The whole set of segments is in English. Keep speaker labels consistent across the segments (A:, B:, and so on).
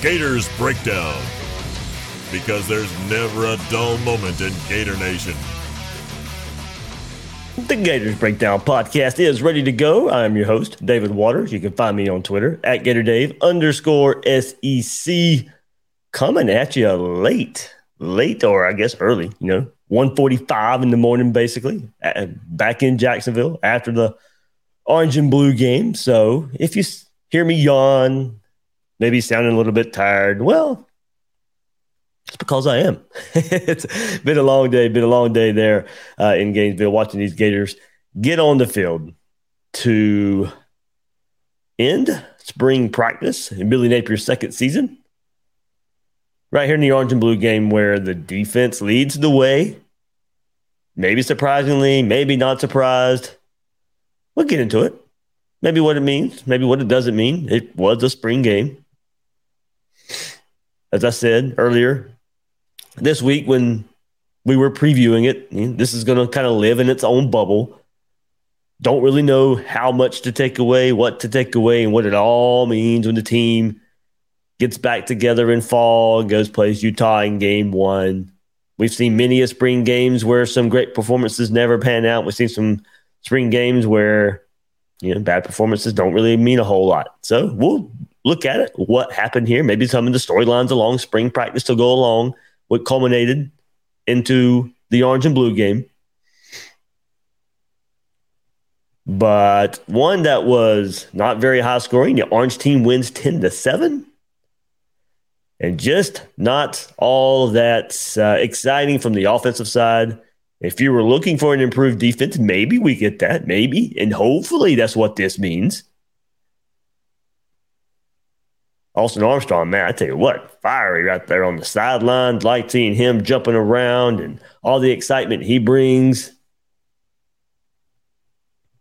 A: Gators Breakdown. Because there's never a dull moment in Gator Nation.
B: The Gators Breakdown podcast is ready to go. I am your host, David Waters. You can find me on Twitter at GatorDave underscore SEC. Coming at you late, late or I guess early, you know, 145 in the morning, basically, back in Jacksonville after the orange and blue game. So if you hear me yawn, maybe sounding a little bit tired. Well, it's because I am. it's been a long day, been a long day there uh, in Gainesville watching these Gators get on the field to end spring practice in Billy Napier's second season. Right here in the orange and blue game, where the defense leads the way. Maybe surprisingly, maybe not surprised. We'll get into it. Maybe what it means, maybe what it doesn't mean. It was a spring game as I said earlier, this week when we were previewing it, this is going to kind of live in its own bubble. Don't really know how much to take away, what to take away, and what it all means when the team gets back together in fall, goes plays Utah in game one. We've seen many a spring games where some great performances never pan out. We've seen some spring games where you know bad performances don't really mean a whole lot. So we'll look at it, what happened here, maybe some of the storylines along spring practice to go along, what culminated into the orange and blue game. But one that was not very high scoring. The orange team wins 10 to 7. And just not all that uh, exciting from the offensive side. If you were looking for an improved defense, maybe we get that. Maybe. And hopefully that's what this means. Austin Armstrong, man, I tell you what, fiery right there on the sidelines. Like seeing him jumping around and all the excitement he brings.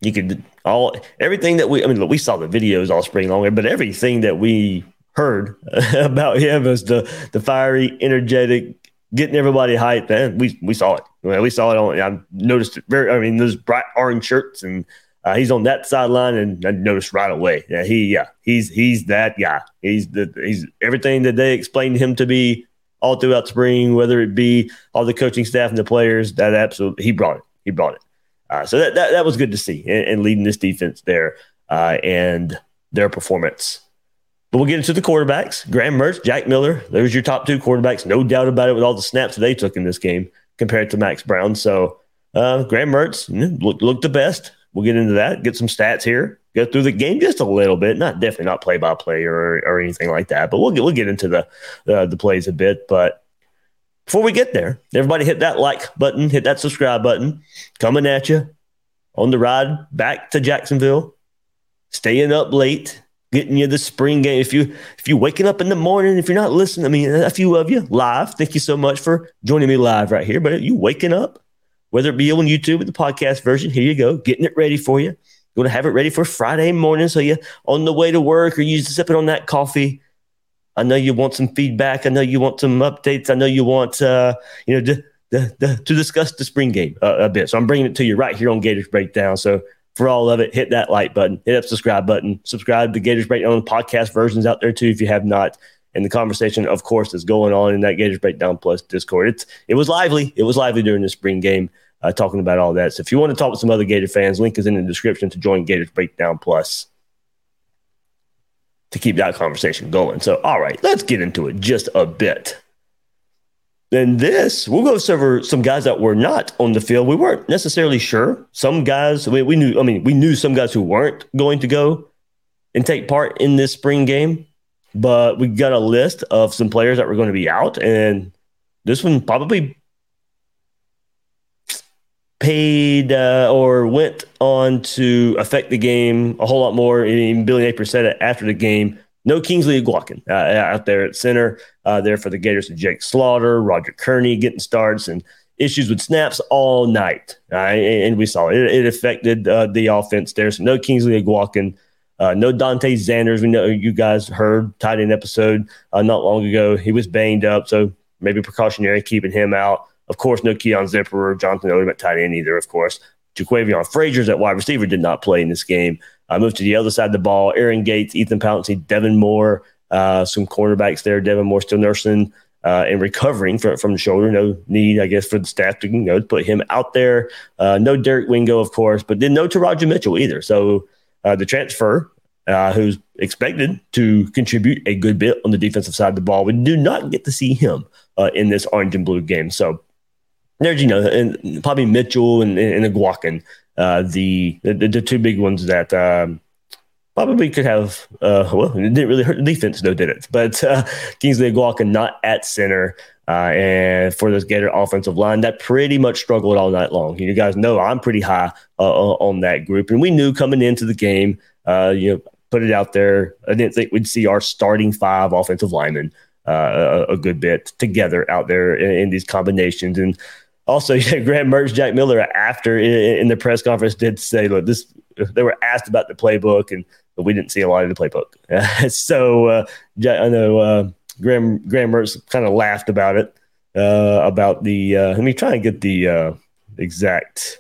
B: You could all everything that we I mean, look, we saw the videos all spring long, but everything that we heard about him as the the fiery, energetic, getting everybody hyped. Man, we we saw it. We saw it on. I noticed it very. I mean, those bright orange shirts and uh, he's on that sideline, and I noticed right away. Yeah, he, yeah, he's he's that guy. He's the he's everything that they explained him to be all throughout spring, whether it be all the coaching staff and the players. That absolutely, he brought it. He brought it. Uh, so that, that that was good to see, and, and leading this defense there uh, and their performance. But we'll get into the quarterbacks. Graham Mertz, Jack Miller. There's your top two quarterbacks, no doubt about it. With all the snaps they took in this game compared to Max Brown, so uh, Graham Mertz looked looked the best. We'll get into that, get some stats here, go through the game just a little bit. Not definitely not play by play or or anything like that, but we'll get we'll get into the uh, the plays a bit. But before we get there, everybody hit that like button, hit that subscribe button. Coming at you on the ride back to Jacksonville, staying up late, getting you the spring game. If you if you waking up in the morning, if you're not listening, I mean, a few of you live. Thank you so much for joining me live right here. But you waking up whether it be on YouTube or the podcast version, here you go, getting it ready for you. You want to have it ready for Friday morning so you on the way to work or you just sipping on that coffee. I know you want some feedback. I know you want some updates. I know you want, uh, you know, to, to, to discuss the spring game uh, a bit. So I'm bringing it to you right here on Gators Breakdown. So for all of it, hit that like button, hit that subscribe button, subscribe to Gators Breakdown podcast versions out there too if you have not. And the conversation, of course, is going on in that Gators Breakdown Plus Discord. It's it was lively. It was lively during the spring game, uh, talking about all that. So if you want to talk with some other Gator fans, link is in the description to join Gators Breakdown Plus to keep that conversation going. So all right, let's get into it just a bit. Then this, we'll go over some guys that were not on the field. We weren't necessarily sure. Some guys, we, we knew. I mean, we knew some guys who weren't going to go and take part in this spring game but we got a list of some players that were going to be out, and this one probably paid uh, or went on to affect the game a whole lot more. Even Billy Napier said it after the game. No Kingsley Eguakun uh, out there at center. Uh, there for the Gators, and Jake Slaughter, Roger Kearney getting starts, and issues with snaps all night. And we saw it. It, affected uh, the offense there. So no Kingsley Eguakun. Uh, no Dante Zanders. We know you guys heard tight end episode uh, not long ago. He was banged up, so maybe precautionary keeping him out. Of course, no Keon Zipperer, Jonathan Odom at tight end either. Of course, Jaquavion Fraziar's at wide receiver did not play in this game. I uh, moved to the other side of the ball. Aaron Gates, Ethan Pouncey, Devin Moore, uh, some cornerbacks there. Devin Moore still nursing uh, and recovering from, from the shoulder. No need, I guess, for the staff to you know put him out there. Uh, no Derek Wingo, of course, but then no Teradja Mitchell either. So uh, the transfer, uh, who's expected to contribute a good bit on the defensive side of the ball, we do not get to see him uh, in this orange and blue game. So there's you know, and probably Mitchell and, and, Eguakun, uh, the, the, the two big ones that. Um, probably could have. Uh, well, it didn't really hurt the defense, though, did it? But uh, Kingsley Eguakun not at center, uh, and for this Gator offensive line, that pretty much struggled all night long. You guys know I'm pretty high uh, on that group, and we knew coming into the game, uh, you know, put it out there. I didn't think we'd see our starting five offensive linemen uh, a, a, good bit together out there in, in these combinations, and also, yeah, Graham Mertz, Jack Miller, after in, in, the press conference, did say, "Look, this." They were asked about the playbook, and but we didn't see a lot of the playbook. so uh, I know uh, Graham Graham Mertz kind of laughed about it uh, about the. Uh, let me try and get the uh, exact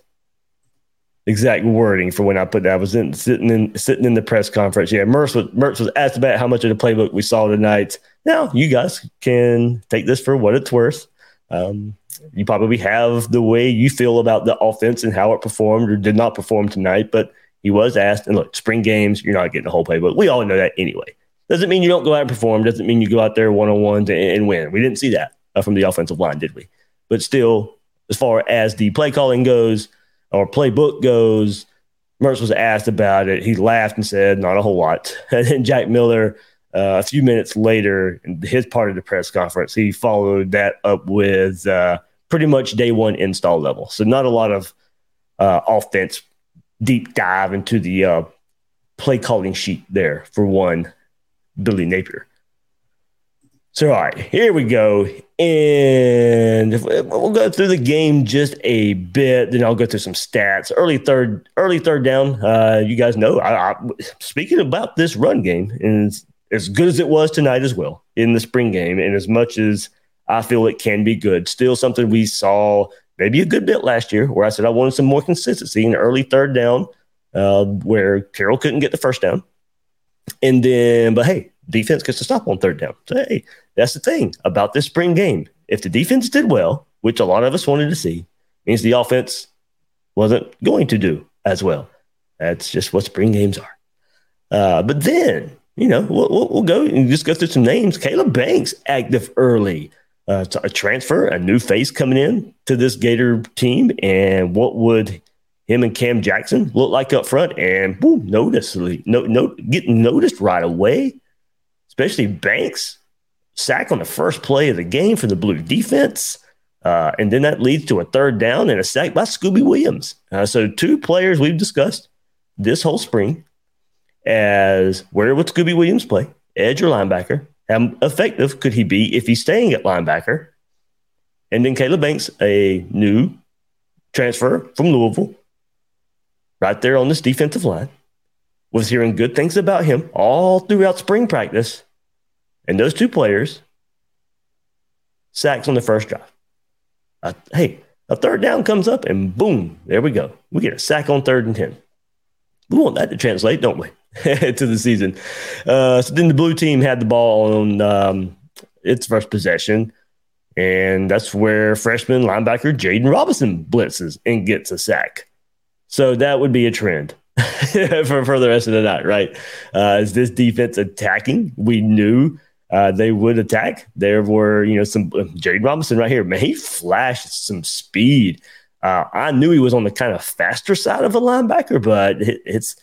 B: exact wording for when I put that. I was in, sitting in sitting in the press conference. Yeah, Mertz was, Mertz was asked about how much of the playbook we saw tonight. Now you guys can take this for what it's worth. Um, you probably have the way you feel about the offense and how it performed or did not perform tonight, but he was asked, and look, spring games, you're not getting the whole playbook. We all know that anyway. Doesn't mean you don't go out and perform. Doesn't mean you go out there one on ones and, win. We didn't see that uh, from the offensive line, did we? But still, as far as the play calling goes or playbook goes, Mertz was asked about it. He laughed and said, "Not a whole lot." And then Jack Miller, uh, a few minutes later, in his part of the press conference, he followed that up with uh, pretty much day one install level. So not a lot of uh, offense deep dive into the uh, play calling sheet there for one, Billy Napier. So, all right, here we go. And we'll go through the game just a bit, then I'll go through some stats. Early third, early third down. Uh, you guys know, I, I, speaking about this run game, and as good as it was tonight as well in the spring game, and as much as I feel it can be good, still something we saw maybe a good bit last year where I said I wanted some more consistency in the early third down uh, where Carroll couldn't get the first down. And then, but hey, defense gets to stop on third down. So, hey, that's the thing about this spring game. If the defense did well, which a lot of us wanted to see, means the offense wasn't going to do as well. That's just what spring games are. Uh, but then, you know, we'll, we'll, go and just go through some names. Caleb Banks active early uh, a transfer, a new face coming in to this Gator team, and what would him and Cam Jackson look like up front? And boom, noticeably, no, no, getting noticed right away, especially Banks sack on the first play of the game for the Blue defense. Uh, and then that leads to a third down and a sack by Scooby Williams. Uh, so, two players we've discussed this whole spring as where would Scooby Williams play, edge or linebacker? How effective could he be if he's staying at linebacker? And then Caleb Banks, a new transfer from Louisville, right there on this defensive line, was hearing good things about him all throughout spring practice. And those two players, sacks on the first drive. Uh, hey, a third down comes up and boom, there we go. We get a sack on third and 10. We want that to translate, don't we? to the season. Uh, so then the blue team had the ball on um, its first possession. And that's where freshman linebacker Jaden Robinson blitzes and gets a sack. So that would be a trend for, for the rest of the night, right? Uh, is this defense attacking? We knew uh, they would attack. There were, you know, some uh, Jaden Robinson right here. Man, he flashed some speed. Uh, I knew he was on the kind of faster side of a linebacker, but it, it's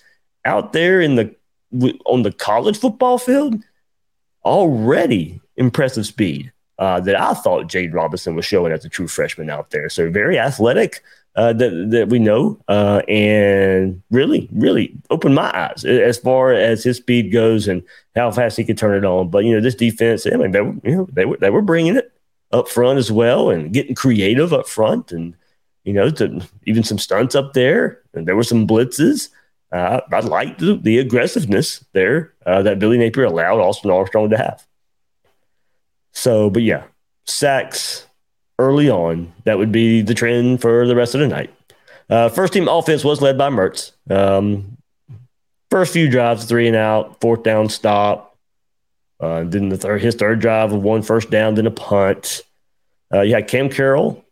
B: out there in the on the college football field already impressive speed uh, that I thought Jaden Robinson was showing as a true freshman out there. So very athletic, uh, that that we know, uh, and really, really opened my eyes as far as his speed goes and how fast he could turn it on. But you know, this defense, I mean, they were, you know, they were they were bringing it up front as well and getting creative up front, and you know, to, even some stunts up there, and there were some blitzes. Uh, I liked the, the aggressiveness there uh, that Billy Napier allowed Austin Armstrong to have. So, but yeah, sacks early on. That would be the trend for the rest of the night. Uh, first team offense was led by Mertz. Um, first few drives, three and out, fourth down stop. Uh, then the third, his third drive of one first down, then a punt. Uh, you had Cam Carroll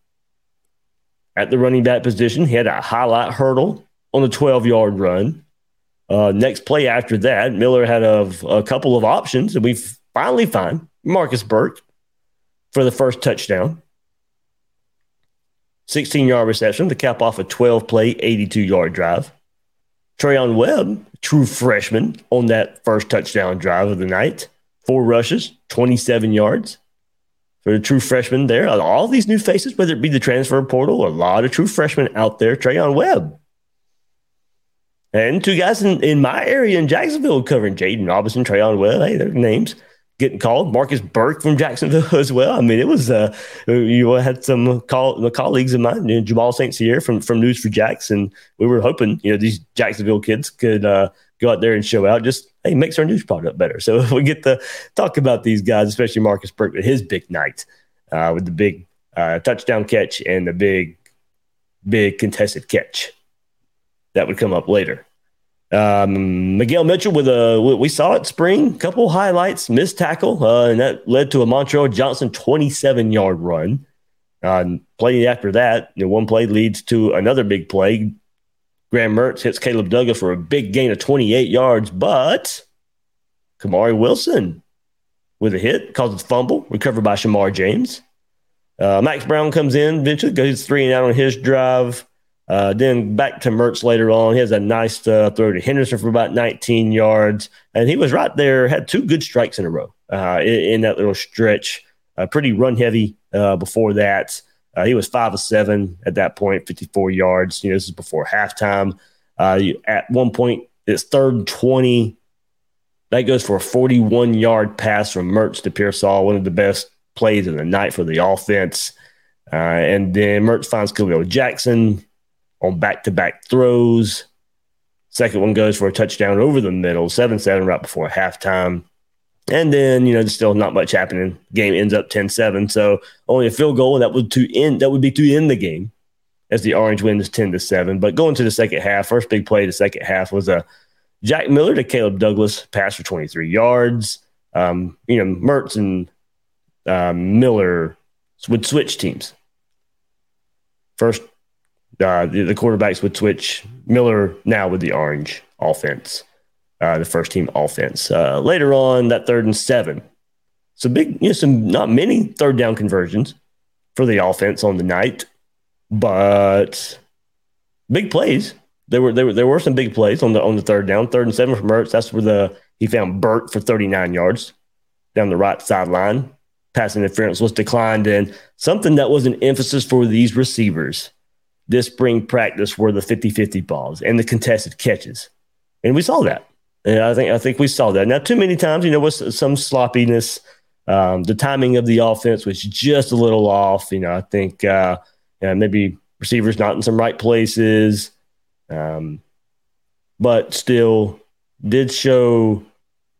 B: at the running back position. He had a highlight hurdle on the 12 yard run. Uh, next play after that, Miller had a, a couple of options, and we finally find Marcus Burke for the first touchdown. 16 yard reception to cap off a 12 play, 82 yard drive. Treyaun Webb, true freshman, on that first touchdown drive of the night. Four rushes, 27 yards for the true freshman there. All these new faces, whether it be the transfer portal, a lot of true freshmen out there. Treyaun Webb. And two guys in, in my area in Jacksonville covering Jaden Robinson, Treyaun Webb. Hey, their names getting called. Marcus Burke from Jacksonville as well. I mean, it was uh, you had some call, colleagues of mine, you know, Jamal St. Cyr from from News4Jax. We were hoping you know these Jacksonville kids could uh, go out there and show out. Just hey, makes our news product better. So if we get to talk about these guys, especially Marcus Burke, with his big night uh, with the big uh, touchdown catch and the big big contested catch that would come up later. Um, Miguel Mitchell with a we saw it spring couple highlights missed tackle uh, and that led to a Montreal Johnson 27 yard run. Uh, play after that, you know, one play leads to another big play. Graham Mertz hits Caleb Douglas for a big gain of 28 yards, but Kamari Wilson with a hit causes fumble recovered by Shemar James. Uh, Max Brown comes in eventually goes three and out on his drive. Uh, then back to Mertz later on. He has a nice uh, throw to Henderson for about 19 yards. And he was right there, had two good strikes in a row uh, in, in, that little stretch. Uh, pretty run heavy uh, before that. Uh, he was five of seven at that point, 54 yards. You know, this is before halftime. You, at one point, it's third and 20. That goes for a 41 yard pass from Mertz to Pearsall, one of the best plays of the night for the offense. and then Mertz finds Kahleil Jackson on back to back throws. Second one goes for a touchdown over the middle, 7 7 right before halftime. And then, you know, there's still not much happening. Game ends up 10 7. So only a field goal that would to end that would be to end the game as the Orange wins 10 to 7. But going to the second half, first big play of the second half was a Jack Miller to Caleb Douglas pass for 23 yards. Um, you know, Mertz and um, Miller would switch teams. First uh, the, the, quarterbacks would switch Miller now with the orange offense, uh, the first team offense. Uh, later on, that third and seven. So big, you know, some not many third down conversions for the offense on the night, but big plays. There were there were there were some big plays on the on the third down, third and seven from Mertz. That's where the he found Burke for 39 yards down the right sideline. Pass interference was declined, and something that was an emphasis for these receivers this spring practice were the 50-50 balls and the contested catches. And we saw that. And I think I think we saw that. Now, too many times, you know, with some sloppiness. Um, the timing of the offense was just a little off. You know, I think uh, you know, maybe receivers not in some right places, um, but still did show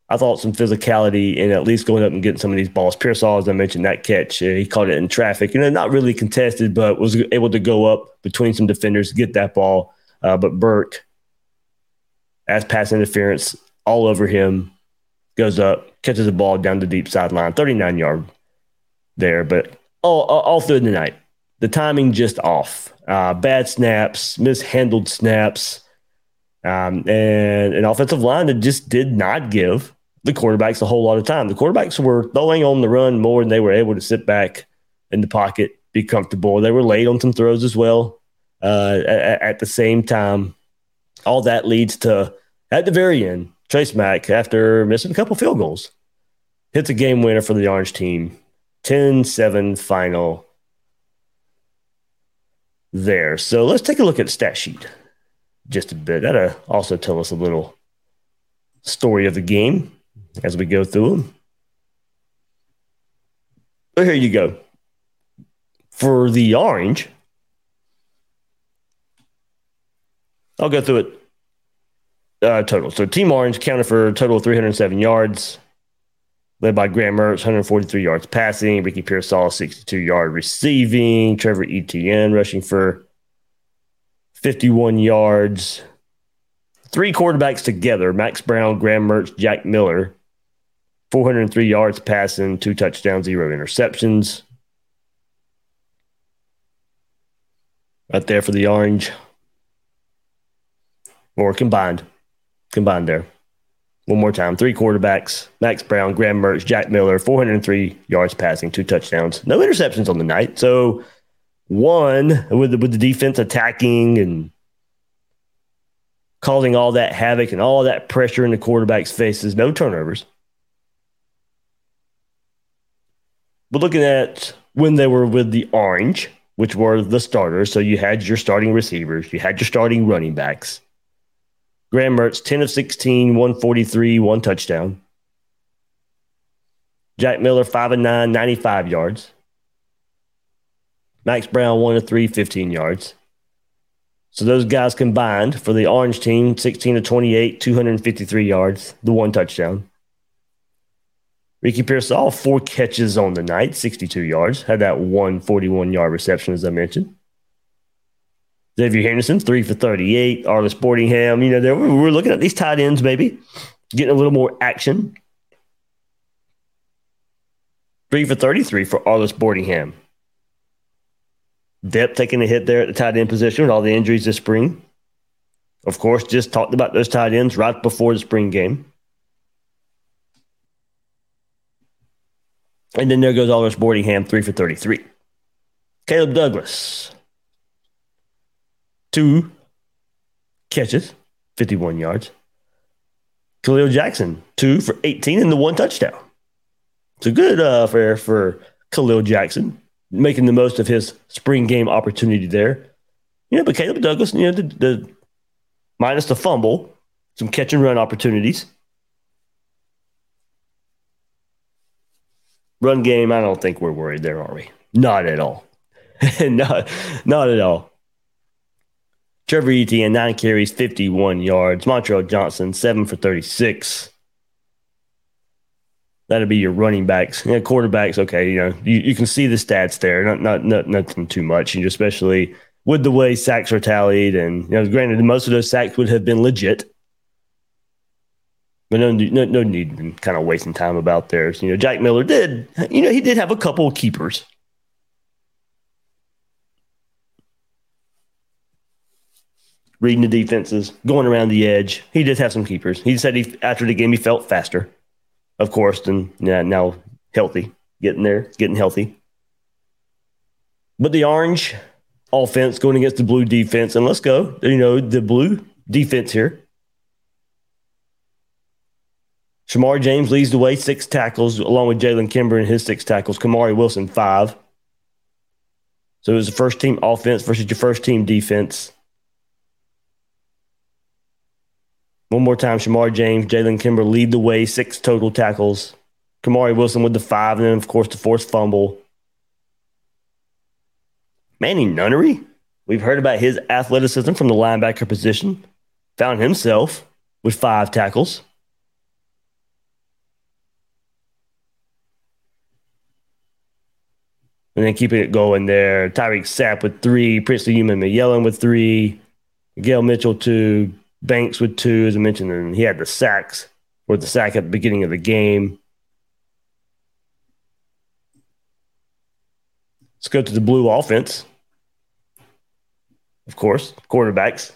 B: I thought some physicality and at least going up and getting some of these balls. Pearsall, as I mentioned, that catch, uh, he caught it in traffic. You know, not really contested, but was able to go up between some defenders, get that ball. Uh, but Burke, as pass interference all over him, goes up, catches the ball down the deep sideline, 39 yard there. But all, all, all through the night, the timing just off. Uh, bad snaps, mishandled snaps. Um, and an offensive line that just did not give the quarterbacks a whole lot of time. The quarterbacks were throwing on the run more than they were able to sit back in the pocket, be comfortable. They were late on some throws as well uh, at, at, the same time. All that leads to, at the very end, Trey Smack, after missing a couple field goals, hits a game winner for the Orange team. 10 7 final there. So let's take a look at the stat sheet just a bit. That'll also tell us a little story of the game as we go through them. So here you go. For the orange, I'll go through it uh, total. So Team Orange counted for a total of 307 yards, led by Graham Mertz, 143 yards passing, Ricky Pearsall, 62 yard receiving, Trevor Etienne rushing for 51 yards. Three quarterbacks together Max Brown, Graham Mertz, Jack Miller, 403 yards passing, two touchdowns, zero interceptions. Right there for the Orange. Or combined combined there. One more time. Three quarterbacks Max Brown, Graham Mertz, Jack Miller, 403 yards passing, two touchdowns, no interceptions on the night. So, one, with the, with the defense attacking and causing all that havoc and all that pressure in the quarterback's faces, no turnovers. But looking at when they were with the Orange, which were the starters, so you had your starting receivers, you had your starting running backs. Graham Mertz, 10 of 16, 143, one touchdown. Jack Miller, 5 and 9, 95 yards. Max Brown, 1 of 3, 15 yards. So those guys combined for the orange team, 16 to 28, 253 yards, the one touchdown. Ricky Pearsall, four catches on the night, 62 yards, had that 141 yard reception, as I mentioned. Xavier Henderson, three for 38. Arlis Boardingham, you know, we're looking at these tight ends, maybe getting a little more action. Three for 33 for Arlis Boardingham. Depth taking a hit there at the tight end position with all the injuries this spring. Of course, just talked about those tight ends right before the spring game. And then there goes Arlis Boardingham, three for 33. Caleb Douglas, two catches, 51 yards. Kahleil Jackson, two for 18 and the one touchdown. It's a good uh, for, for Kahleil Jackson, making the most of his spring game opportunity there. You know, but Caleb Douglas, you know, the, the minus the fumble, some catch and run opportunities. Run game, I don't think we're worried there, are we? Not at all. not, not at all. Trevor Etienne, nine carries, 51 yards. Montreal Johnson, seven for 36. That'll be your running backs. Yeah, quarterbacks, okay, you know, you, you can see the stats there. Not, not, not nothing too much. And especially with the way sacks are tallied. And, you know, granted, most of those sacks would have been legit. But no, no, no need in kind of wasting time about theirs. You know, Jack Miller did, you know, he did have a couple of keepers. reading the defenses, going around the edge. He did have some keepers. He said he after the game he felt faster, of course, and yeah, now healthy, getting there, getting healthy. But the orange offense going against the blue defense, and let's go. You know the blue defense here. Shemar James leads the way, six tackles, along with Jalen Kimber and his six tackles. Kamari Wilson, five. So it was the first team offense versus your first team defense. One more time, Shemar James, Jalen Kimber lead the way, six total tackles. Kamari Wilson with the five, and then, of course, the fourth fumble. Manny Nunnery, we've heard about his athleticism from the linebacker position. Found himself with five tackles. And then keeping it going there. Tyreak Sapp with three, Princely Umanmielen with three, Gail Mitchell two, Banks with two, as I mentioned, and he had the sacks or the sack at the beginning of the game. Let's go to the blue offense. Of course, quarterbacks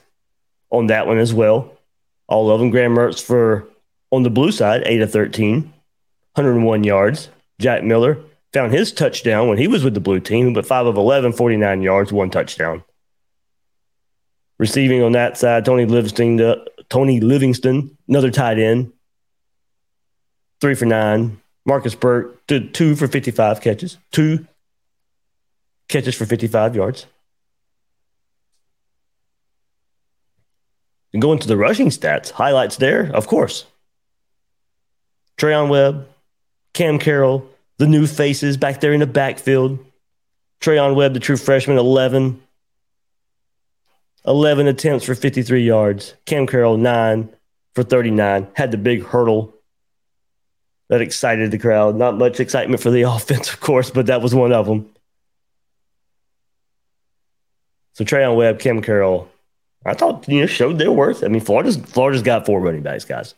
B: on that one as well. All of them. Graham Mertz for on the blue side, 8 of 13, 101 yards. Jack Miller found his touchdown when he was with the blue team, but 5 of 11, 49 yards, one touchdown. Receiving on that side, Tony Livingston, uh, Tony Livingston, another tight end, three for nine. Marcus Burke did two for 55 catches, two catches for 55 yards. And going to the rushing stats, highlights there, of course. Treyaun Webb, Cam Carroll, the new faces back there in the backfield. Treyaun Webb, the true freshman, 11. 11 attempts for 53 yards. Cam Carroll, 9 for 39. Had the big hurdle that excited the crowd. Not much excitement for the offense, of course, but that was one of them. So Treyaun Webb, Cam Carroll, I thought you know showed their worth. I mean, Florida's Florida's got four running backs, guys.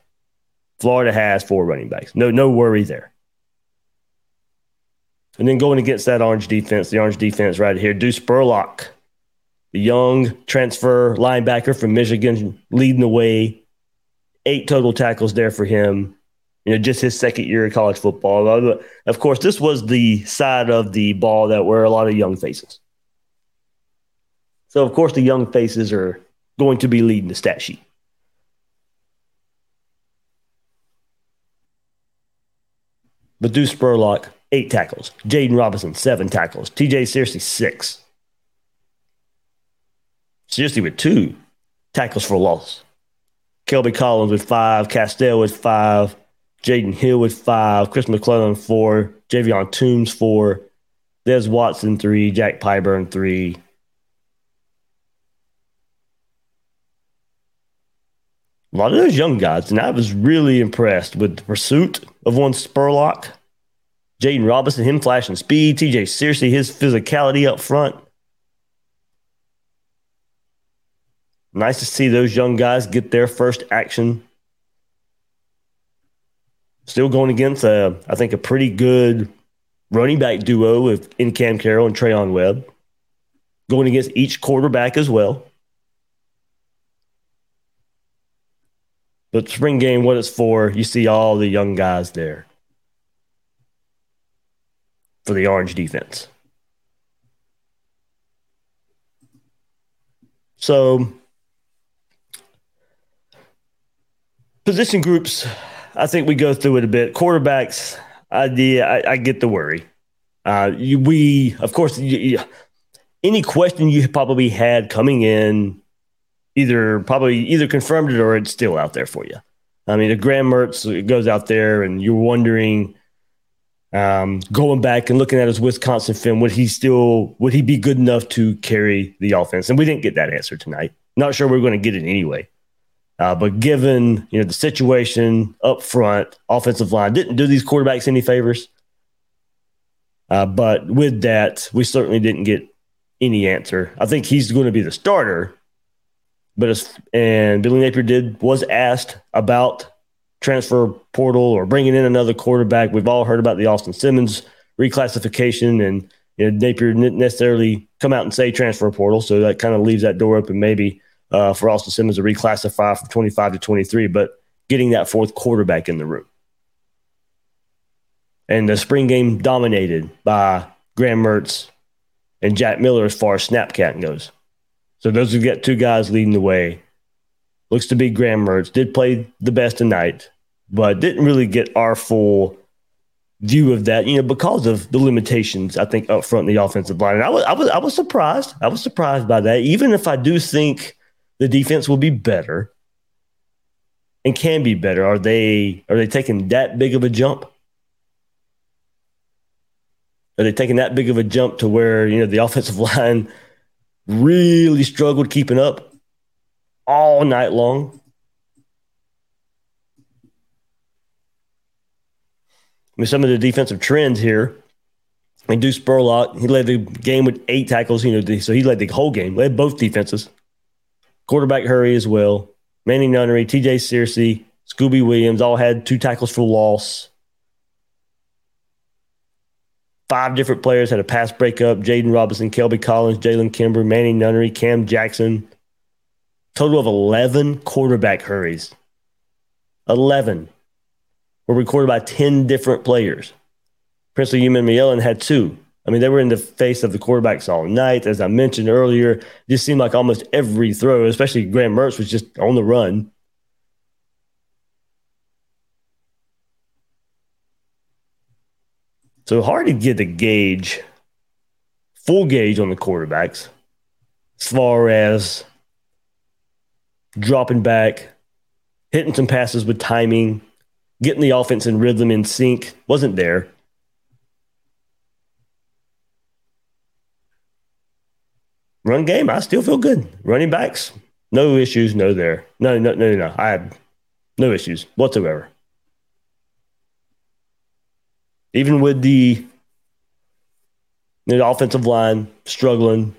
B: Florida has four running backs. No, no worry there. And then going against that orange defense, the orange defense right here, Deuce Spurlock, the young transfer linebacker from Michigan, leading the way. Eight total tackles there for him. You know, just his second year of college football. Of course, this was the side of the ball that were a lot of young faces. So, of course, the young faces are going to be leading the stat sheet. But Deuce Spurlock, eight tackles. Jaden Robinson, seven tackles. TJ Searcy, six. Searcy with two tackles for loss. Kelby Collins with five. Castell with five. Jaden Hill with five. Chris McClellan, four. Javion Toombs, four. Des Watson, three. Jack Pyburn, three. a lot of those young guys, and I was really impressed with the pursuit of one Spurlock. Jaden Robinson, him flashing speed. TJ Searcy, his physicality up front. Nice to see those young guys get their first action. Still going against, a, I think, a pretty good running back duo with in Cam Carroll and Treyaun Webb. Going against each quarterback as well. But spring game, what it's for, you see all the young guys there for the orange defense. So, position groups, I think we go through it a bit. Quarterbacks, idea, I, I get the worry. Uh, you, we, of course, you, you, any question you probably had coming in either probably either confirmed it or it's still out there for you. I mean, the Graham Mertz goes out there and you're wondering, um, going back and looking at his Wisconsin film, would he still would he be good enough to carry the offense? And we didn't get that answer tonight. Not sure we're going to get it anyway. Uh, but given you know the situation up front, offensive line didn't do these quarterbacks any favors. Uh, but with that, we certainly didn't get any answer. I think he's going to be the starter, but as, and Billy Napier did was asked about transfer portal or bringing in another quarterback. We've all heard about the Austin Simmons reclassification, and you know, Napier didn't necessarily come out and say transfer portal, so that kind of leaves that door open maybe uh, for Austin Simmons to reclassify from 25 to 23, but getting that fourth quarterback in the room. And the spring game dominated by Graham Mertz and Jack Miller as far as snap count goes. So those have got two guys leading the way. Looks to be Graham Mertz. Did play the best tonight, but didn't really get our full view of that, you know, because of the limitations, I think, up front in the offensive line. And I was I was I was surprised. I was surprised by that. Even if I do think the defense will be better and can be better, are they are they taking that big of a jump? Are they taking that big of a jump to where, you know, the offensive line really struggled keeping up all night long. I mean, some of the defensive trends here. I mean, Deuce Spurlock, he led the game with eight tackles, you know, so he led the whole game, led both defenses. Quarterback hurry as well. Manny Nunnery, TJ Searcy, Scooby Williams all had two tackles for loss. Five different players had a pass breakup. Jaden Robinson, Kelby Collins, Jalen Kimber, Manny Nunnery, Cam Jackson. Total of 11 quarterback hurries. 11 were recorded by 10 different players. Princely Umanmielen had two. I mean, they were in the face of the quarterbacks all night. As I mentioned earlier, it just seemed like almost every throw, especially Graham Mertz, was just on the run. So hard to get a gauge, full gauge on the quarterbacks as far as dropping back, hitting some passes with timing, getting the offense in rhythm in sync wasn't there. Run game, I still feel good. Running backs, no issues, no there. No, no, no, no. I have no issues whatsoever. Even with the, the offensive line struggling,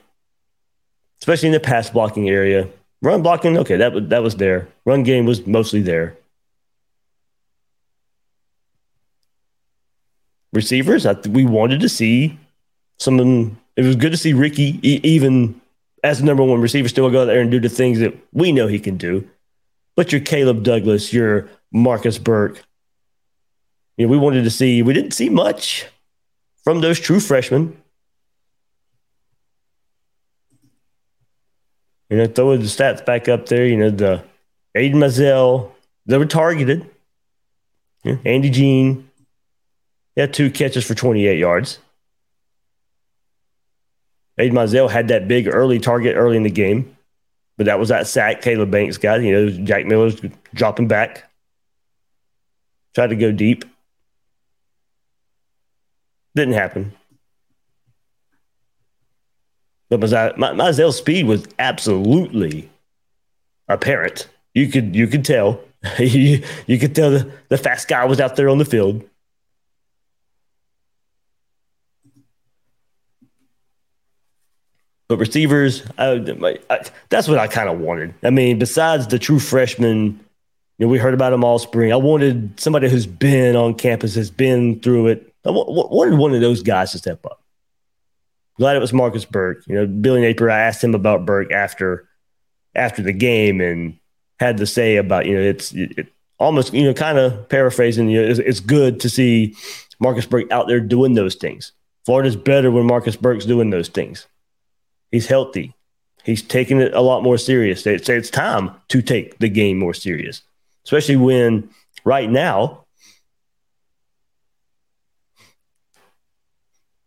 B: especially in the pass blocking area, run blocking, okay, that that was there. Run game was mostly there. Receivers, I, we wanted to see some. It was good to see Ricky, e- even as the number one receiver, still go out there and do the things that we know he can do. But you're Caleb Douglas, you're Marcus Burke. You know, we wanted to see, we didn't see much from those true freshmen. You know, throw the stats back up there. You know, the Aiden Mizell, they were targeted. Yeah, Andy Jean, he had two catches for 28 yards. Aiden Mizell had that big early target early in the game, but that was that sack Caleb Banks got. You know, Jack Miller's dropping back, tried to go deep. Didn't happen. But Mizell's speed was absolutely apparent. You could you could tell. you, you could tell the, the fast guy was out there on the field. But receivers, I, I, that's what I kind of wanted. I mean, besides the true freshman, you know, we heard about them all spring. I wanted somebody who's been on campus, has been through it. I wanted one of those guys to step up. Glad it was Marcus Burke. You know, Billy Napier. I asked him about Burke after after the game and had to say about you know it's it, almost you know kind of paraphrasing. You know, it's, it's good to see Marcus Burke out there doing those things. Florida's better when Marcus Burke's doing those things. He's healthy. He's taking it a lot more serious. It's, it's time to take the game more serious, especially when right now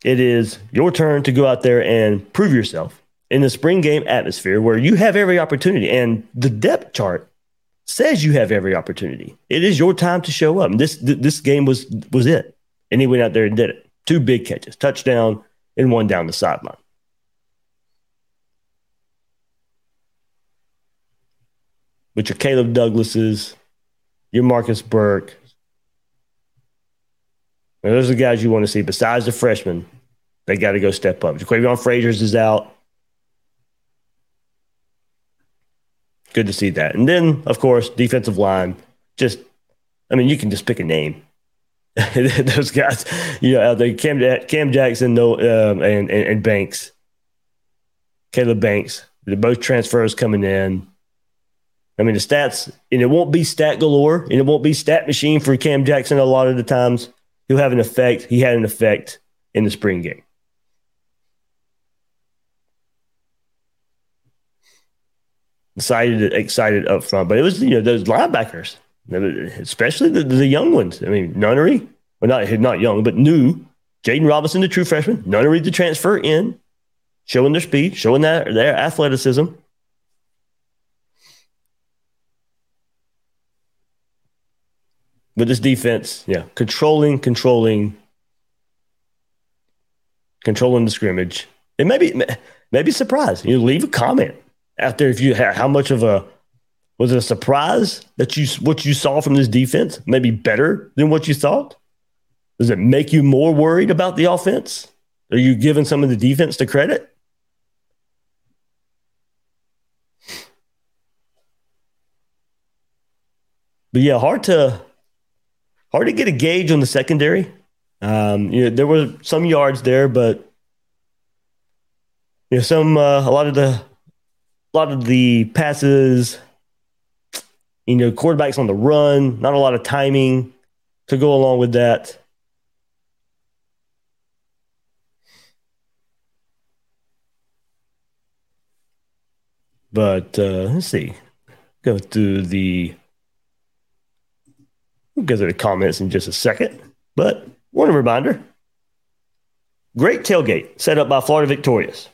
B: it is your turn to go out there and prove yourself in the spring game atmosphere where you have every opportunity. And the depth chart says you have every opportunity. It is your time to show up. And this this game was was it. And he went out there and did it. Two big catches, touchdown, and one down the sideline. But your Caleb Douglases, your Marcus Burke. those are the guys you want to see. Besides the freshmen, they got to go step up. Jaquavion Fraziars is out. Good to see that. And then, of course, defensive line. Just, I mean, you can just pick a name. those guys, you know, out there, Cam, Cam Jackson, no, um, and, and, and Banks, Caleb Banks. They're both transfers coming in. I mean, the stats, and it won't be stat galore, and it won't be stat machine for Cam Jackson a lot of the times. He'll have an effect. He had an effect in the spring game. Excited, excited up front, but it was you know those linebackers, especially the, the young ones. I mean, Nunnery, well not not young, but new. Jaden Robinson, the true freshman, Nunnery the transfer in, showing their speed, showing that their athleticism. But this defense, yeah, controlling, controlling, controlling the scrimmage. It may be, maybe surprise. You leave a comment out there if you had how much of a was it a surprise that you what you saw from this defense maybe better than what you thought? Does it make you more worried about the offense? Are you giving some of the defense the credit? But yeah, hard to hard to get a gauge on the secondary. Um, you know, there were some yards there, but you know, some uh, a lot of the a lot of the passes, you know, quarterbacks on the run, not a lot of timing to go along with that. But uh, let's see. Go through the We'll go to the comments in just a second. But one reminder great tailgate set up by Florida Victorious.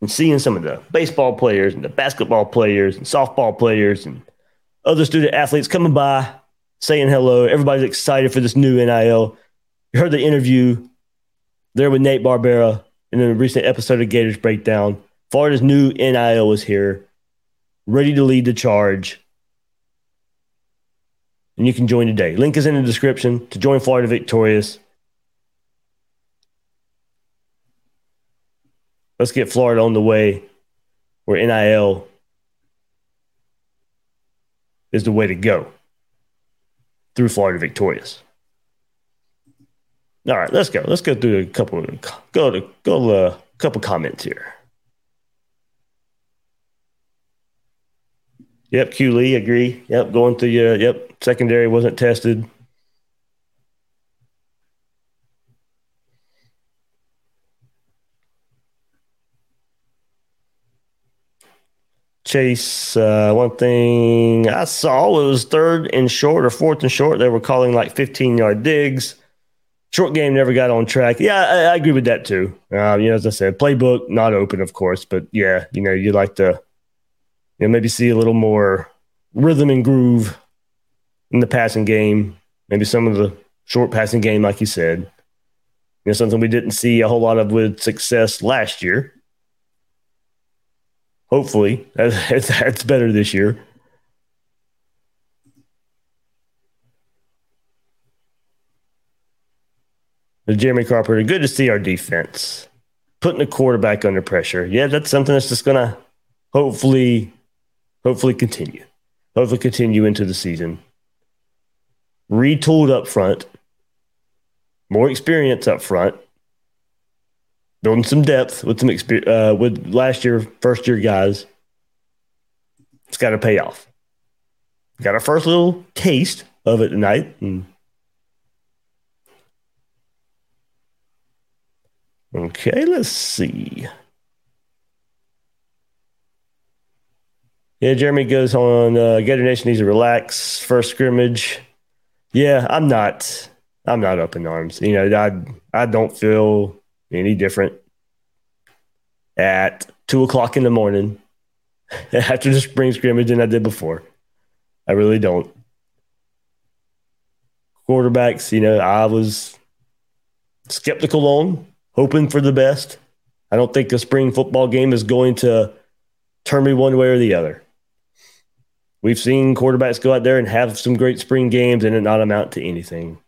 B: and seeing some of the baseball players and the basketball players and softball players and other student athletes coming by, saying hello. Everybody's excited for this new NIL. You heard the interview there with Nate Barbera in a recent episode of Gators Breakdown. Florida's new NIL is here, ready to lead the charge. And you can join today. Link is in the description to join Florida Victorious. Let's get Florida on the way where NIL is the way to go through Florida Victorious. All right, let's go. Let's go through a couple. Of, go to go a uh, couple comments here. Yep, Q Lee agree. Yep, going through your yep secondary wasn't tested. Chase, uh, one thing I saw was third and short or fourth and short. They were calling like 15 yard digs. Short game never got on track. Yeah, I, I agree with that too. Uh, you know, as I said, playbook not open, of course, but yeah, you know, you like to, you know, maybe see a little more rhythm and groove in the passing game. Maybe some of the short passing game, like you said. You know, something we didn't see a whole lot of with success last year hopefully it's better this year. Jeremy Carpenter, good to see our defense putting the quarterback under pressure. Yeah, that's something that's just gonna hopefully, hopefully continue. Hopefully continue into the season. Retooled up front, more experience up front building some depth with some experience uh, with last year first year guys. It's got to pay off. Got our first little taste of it tonight. And okay, let's see. Yeah, Jeremy goes on. Uh, Gator Nation needs to relax. First scrimmage. Yeah, I'm not. I'm not up in arms. You know, I I don't feel any different at two o'clock in the morning after the spring scrimmage than I did before. I really don't. Quarterbacks, you know, I was skeptical on, hoping for the best. I don't think a spring football game is going to turn me one way or the other. We've seen quarterbacks go out there and have some great spring games and it not amount to anything.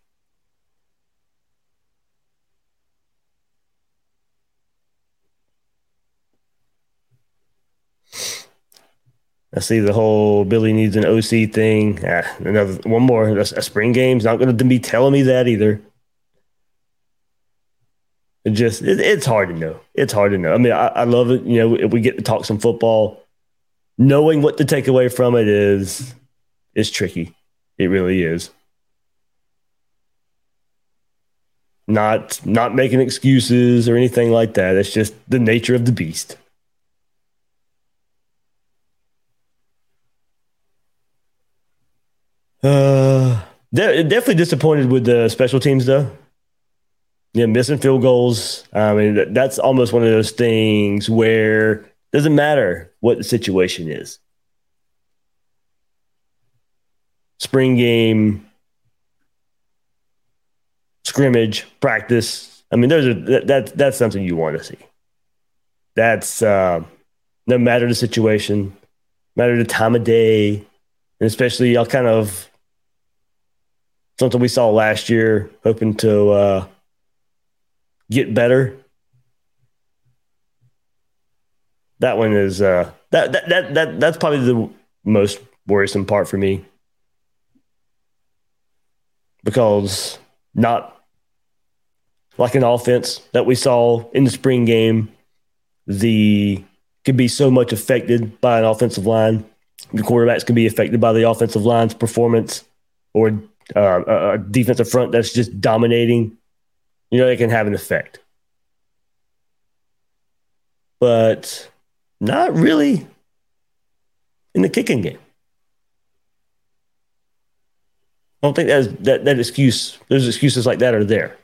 B: I see the whole Billy needs an OC thing. Ah, another one more. A, a spring game's not going to be telling me that either. It just it, it's hard to know. It's hard to know. I mean, I, I love it. You know, if we get to talk some football, knowing what to take away from it is is tricky. It really is. Not not making excuses or anything like that. It's just the nature of the beast. Uh, definitely disappointed with the special teams though. Yeah, missing field goals. I mean, that's almost one of those things where doesn't matter what the situation is. Spring game, scrimmage, practice. I mean, there's a that, that that's something you want to see. That's uh, no matter the situation, matter the time of day, and especially y'all kind of something we saw last year, hoping to uh, get better. That one is uh, that, that that that that's probably the most worrisome part for me because not like an offense that we saw in the spring game, the could be so much affected by an offensive line. The quarterbacks can be affected by the offensive line's performance or uh, a defensive front that's just dominating, you know, it can have an effect. But not really in the kicking game. I don't think that, is, that that excuse. Those excuses like that are there.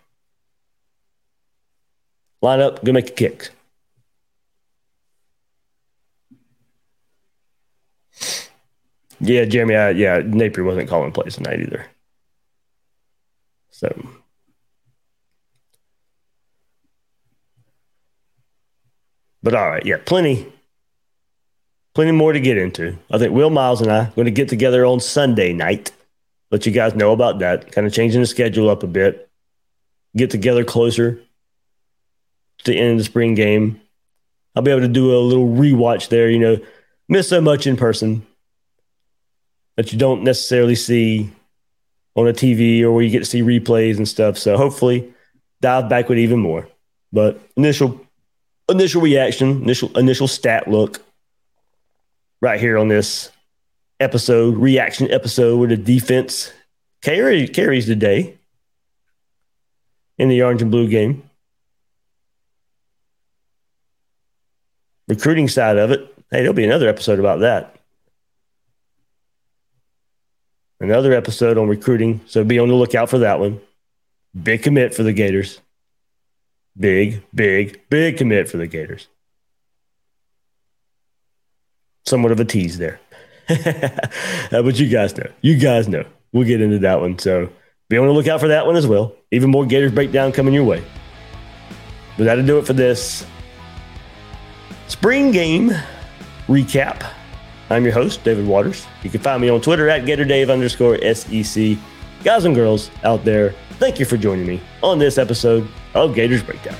B: Line up, go make a kick. Yeah, Jeremy. I, yeah, Napier wasn't calling plays tonight either. So But all right, yeah, plenty, plenty more to get into. I think Will Miles and I are going to get together on Sunday night. Let you guys know about that. Kind of changing the schedule up a bit. Get together closer to the end of the spring game. I'll be able to do a little rewatch there. You know, miss so much in person that you don't necessarily see on a TV or where you get to see replays and stuff. So hopefully dive back with even more. But initial initial reaction, initial initial stat look right here on this episode, reaction episode where the defense carry, carries the day in the orange and blue game. Recruiting side of it, hey, there'll be another episode about that. Another episode on recruiting, so be on the lookout for that one. Big commit for the Gators. Big, big, big commit for the Gators. Somewhat of a tease there. Uh, but you guys know. You guys know. We'll get into that one. So be on the lookout for that one as well. Even more Gators breakdown coming your way. But that'll do it for this spring game recap. I'm your host, David Waters. You can find me on Twitter at GatorDave underscore SEC. Guys and girls out there, thank you for joining me on this episode of Gators Breakdown.